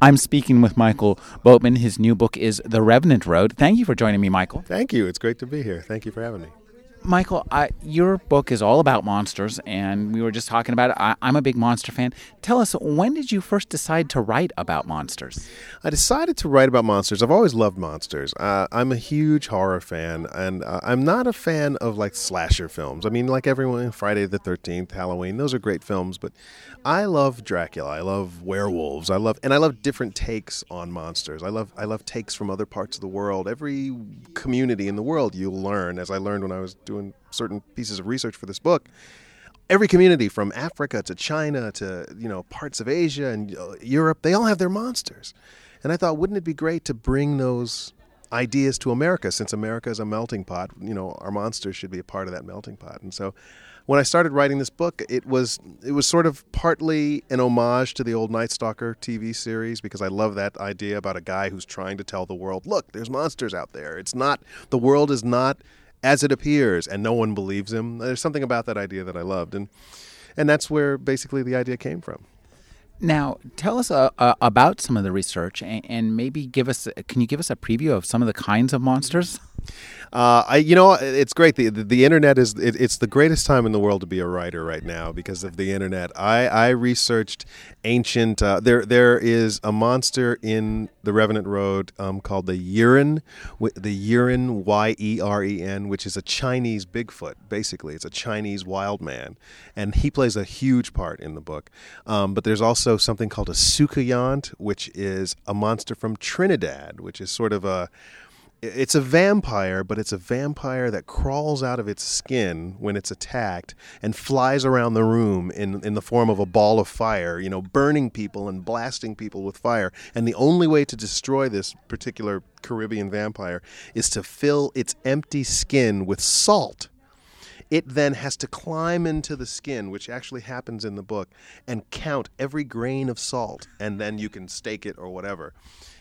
I'm speaking with Michael Boatman. His new book is The Revenant Road. Thank you for joining me, Michael. Thank you. It's great to be here. Thank you for having me. Michael, I, your book is all about monsters, and we were just talking about it. I, am a big monster fan. Tell us, when did you first decide to write about monsters? I decided to write about monsters. I've always loved monsters. Uh, I'm a huge horror fan, and uh, I'm not a fan of like slasher films. I mean, like everyone, Friday the 13th, Halloween, those are great films, but I love Dracula. I love werewolves. I love, and I love different takes on monsters. I love, I love takes from other parts of the world. Every community in the world, you'll learn, as I learned when I was doing doing certain pieces of research for this book, every community from Africa to China to you know parts of Asia and uh, Europe, they all have their monsters. And I thought, wouldn't it be great to bring those ideas to America since America is a melting pot? You know, our monsters should be a part of that melting pot. And so when I started writing this book, it was it was sort of partly an homage to the old Night Stalker TV series because I love that idea about a guy who's trying to tell the world, look, there's monsters out there. It's not the world is not as it appears, and no one believes him. There's something about that idea that I loved, and and that's where basically the idea came from. Now, tell us uh, uh, about some of the research, and, and, maybe give us. Can you give us a preview of some of the kinds of monsters? Uh, I, you know, it's great. The, the, the internet is it, it's the greatest time in the world to be a writer right now because of the internet. I, I researched ancient. Uh, there there is a monster in the Revenant Road um, called the Yeren, the Yeren Y E R E N, which is a Chinese Bigfoot. Basically, it's a Chinese wild man, and he plays a huge part in the book. Um, but there's also something called a soucouyant, which is a monster from Trinidad, which is sort of a it's a vampire, but it's a vampire that crawls out of its skin when it's attacked and flies around the room in, in the form of a ball of fire, you know, burning people and blasting people with fire. And the only way to destroy this particular Caribbean vampire is to fill its empty skin with salt. It then has to climb into the skin, which actually happens in the book, and count every grain of salt, and then you can stake it or whatever.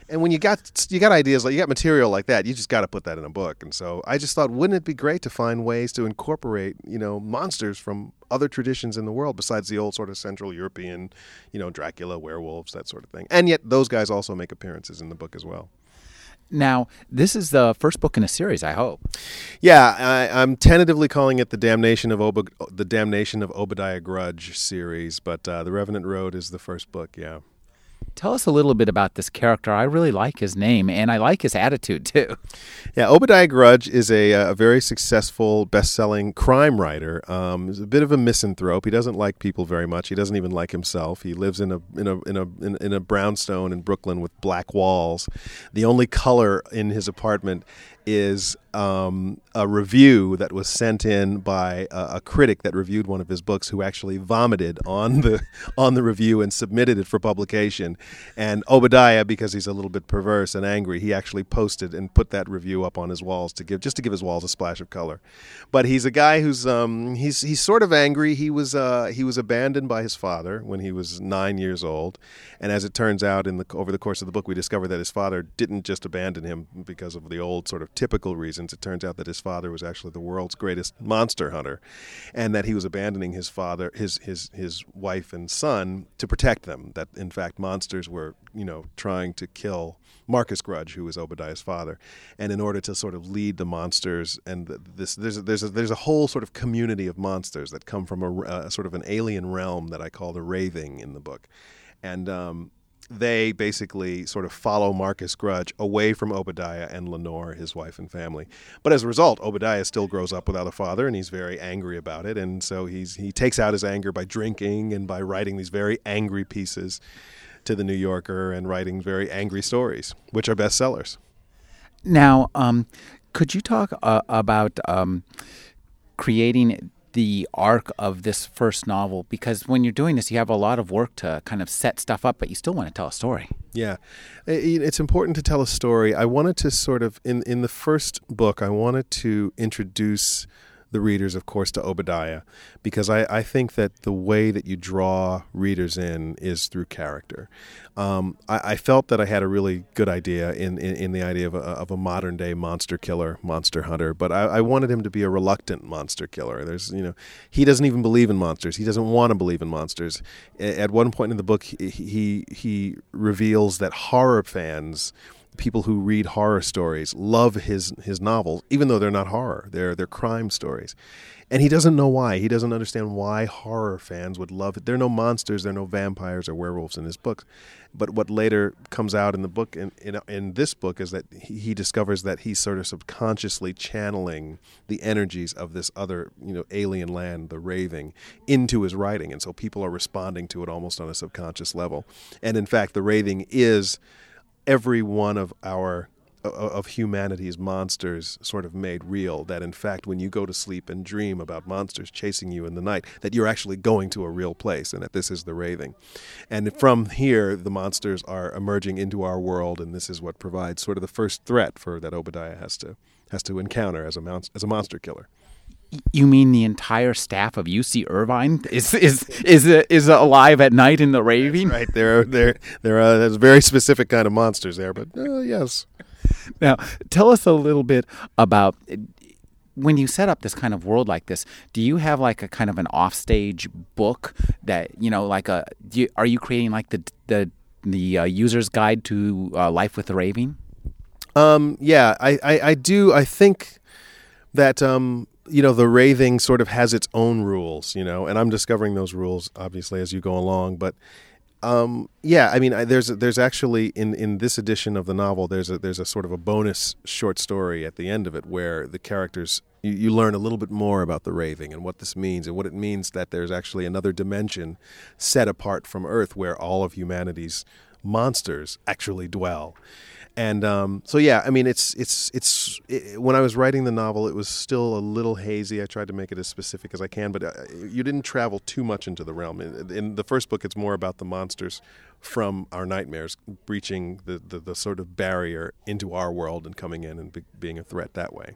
And when you got you got ideas like you got material like that, you just got to put that in a book. And so I just thought, wouldn't it be great to find ways to incorporate, you know, monsters from other traditions in the world besides the old sort of Central European, you know, Dracula, werewolves, that sort of thing. And yet those guys also make appearances in the book as well. Now, this is the first book in a series. I hope. Yeah, I, am tentatively calling it the Damnation of Ob- the Damnation of Obadiah Grudge series, but uh, the Revenant Road is the first book. Yeah. Tell us a little bit about this character. I really like his name, and I like his attitude too. Yeah, Obadiah Grudge is a, a very successful, best-selling crime writer. Um, he's a bit of a misanthrope. He doesn't like people very much. He doesn't even like himself. He lives in a in a in a in, in a brownstone in Brooklyn with black walls. The only color in his apartment is um, a review that was sent in by a, a, critic that reviewed one of his books, who actually vomited on the on the review and submitted it for publication. And Obadiah, because he's a little bit perverse and angry, he actually posted and put that review up on his walls to give just to give his walls a splash of color. But he's a guy who's um, he's he's sort of angry. He was uh, he was abandoned by his father when he was nine years old, and as it turns out, in the over the course of the book, we discover that his father didn't just abandon him because of the old sort of typical reasons. It turns out that his father was actually the world's greatest monster hunter, and that he was abandoning his father, his his his wife and son to protect them. That in fact monsters were you know trying to kill Marcus Grudge, who was Obadiah's father, and in order to sort of lead the monsters and this there's a, there's a, there's a whole sort of community of monsters that come from a, a sort of an alien realm that I call the Raving in the book, and um, they basically sort of follow Marcus Grudge away from Obadiah and Lenore, his wife and family. But as a result, Obadiah still grows up without a father, and he's very angry about it. And so he's he takes out his anger by drinking and by writing these very angry pieces to the New Yorker and writing very angry stories, which are bestsellers. Now, um, could you talk uh, about um, creating the arc of this first novel? Because when you're doing this, you have a lot of work to kind of set stuff up, but you still want to tell a story. Yeah, it's important to tell a story. I wanted to sort of in in the first book, I wanted to introduce the readers, of course, to Obadiah, because I, I think that the way that you draw readers in is through character. Um, I, I, felt that I had a really good idea in, in, in the idea of a, of a, modern day monster killer, monster hunter, but I, I, wanted him to be a reluctant monster killer. There's, you know, he doesn't even believe in monsters. He doesn't want to believe in monsters. At one point in the book, he, he, he reveals that horror fans people who read horror stories love his his novels, even though they're not horror; they're they're crime stories. And he doesn't know why. He doesn't understand why horror fans would love it. There are no monsters, there are no vampires or werewolves in his books. But what later comes out in the book, in, in, in this book, is that he, he discovers that he's sort of subconsciously channeling the energies of this other, you know, alien land, the raving, into his writing. And so people are responding to it almost on a subconscious level. And in fact, the raving is every one of our of humanity's monsters sort of made real that in fact when you go to sleep and dream about monsters chasing you in the night that you're actually going to a real place and that this is the raving. And from here the monsters are emerging into our world and this is what provides sort of the first threat for that Obadiah has to has to encounter as a mon- as a monster killer you mean the entire staff of UC Irvine is is is is alive at night in the raving? That's right, there are there there are there's very specific kind of monsters there, but uh, yes. Now, tell us a little bit about when you set up this kind of world like this. Do you have like a kind of an offstage book that you know, like a? You, are you creating like the the the uh, user's guide to uh, life with the raving? Um, yeah, I, I, I do. I think that um, you know the raving sort of has its own rules you know and i'm discovering those rules obviously as you go along but um, yeah i mean I, there's there's actually in in this edition of the novel there's a there's a sort of a bonus short story at the end of it where the characters you, you learn a little bit more about the raving and what this means and what it means that there's actually another dimension set apart from earth where all of humanity's monsters actually dwell and um, so yeah, I mean, it's it's it's it, when I was writing the novel, it was still a little hazy. I tried to make it as specific as I can, but uh, you didn't travel too much into the realm. In, in, the first book, it's more about the monsters from our nightmares breaching the, the, the sort of barrier into our world and coming in and be, being a threat that way.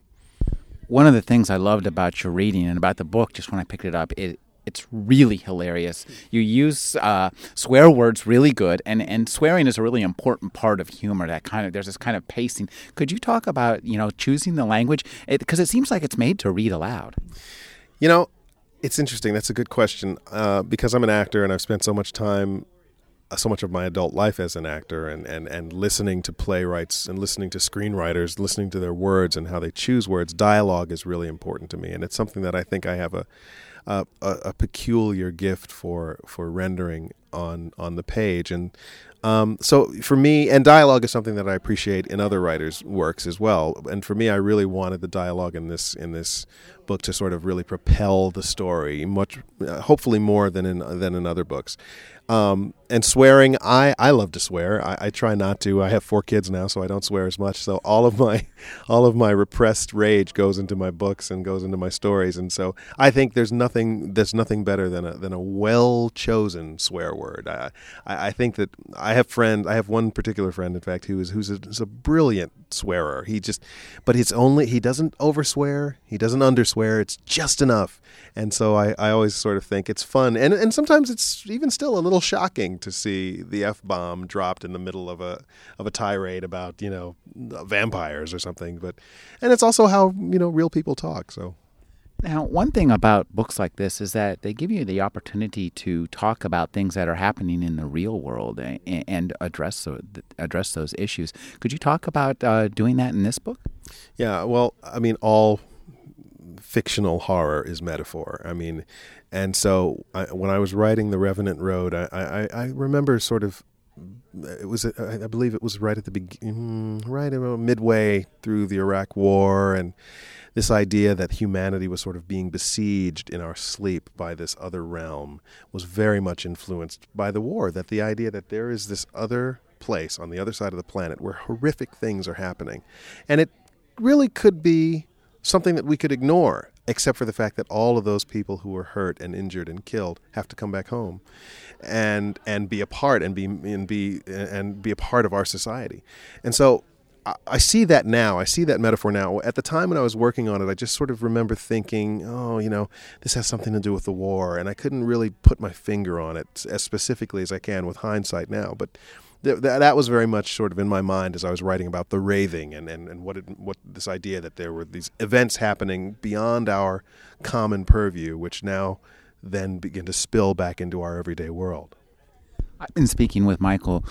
One of the things I loved about your reading and about the book, just when I picked it up, it it's really hilarious. You use uh, swear words really good, and, and swearing is a really important part of humor. That kind of there's this kind of pacing. Could you talk about you know choosing the language because it, it, seems like it's made to read aloud. You know, it's interesting. That's a good question uh, because I'm an actor and I've spent so much time uh, so much of my adult life as an actor and, and, and listening to playwrights and listening to screenwriters, listening to their words and how they choose words. Dialogue is really important to me, and it's something that I think I have a a, a, peculiar gift for for rendering on on the page. And um, so for me and dialogue is something that I appreciate in other writers works as well and for me I really wanted the dialogue in this in this book to sort of really propel the story much uh, hopefully more than in than in other books um, and swearing, I, I love to swear. I, I, try not to. I have four kids now, so I don't swear as much. So all of my all of my repressed rage goes into my books and goes into my stories. And so I think there's nothing there's nothing better than a than a well chosen swear word. I, I, I think that have friends. I have one particular friend, in fact, who is who's a, a brilliant swearer. He just, but it's only he doesn't overswear. He doesn't underswear. It's just enough. And so I, I always sort of think it's fun, and and sometimes it's even still a little shocking to see the f bomb dropped in the middle of a of a tirade about you know vampires or something. But and it's also how you know real people talk. So. Now, one thing about books like this is that they give you the opportunity to talk about things that are happening in the real world and, and address address those issues. Could you talk about uh, doing that in this book? Yeah, well, I mean, all fictional horror is metaphor. I mean, and so I, when I was writing The Revenant Road, I, I, I remember sort of it was uh, I believe it was right at the beginning, mm, right midway through the Iraq War, and this idea that humanity was sort of being besieged in our sleep by this other realm was very much influenced by the war. That the idea that there is this other place on the other side of the planet where horrific things are happening, and it really could be something that we could ignore. Except for the fact that all of those people who were hurt and injured and killed have to come back home and and be a part and be and be and be a part of our society. And so I see that now. I see that metaphor now. At the time when I was working on it, I just sort of remember thinking, oh, you know, this has something to do with the war. And I couldn't really put my finger on it as specifically as I can with hindsight now. But th- that was very much sort of in my mind as I was writing about the raving and, and, and what, it, what this idea that there were these events happening beyond our common purview, which now then begin to spill back into our everyday world. I've been speaking with Michael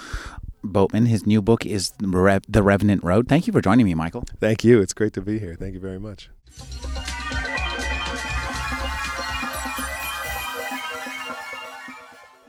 Boatman. His new book is The Revenant Road. Thank you for joining me, Michael. Thank you. It's great to be here. Thank you very much.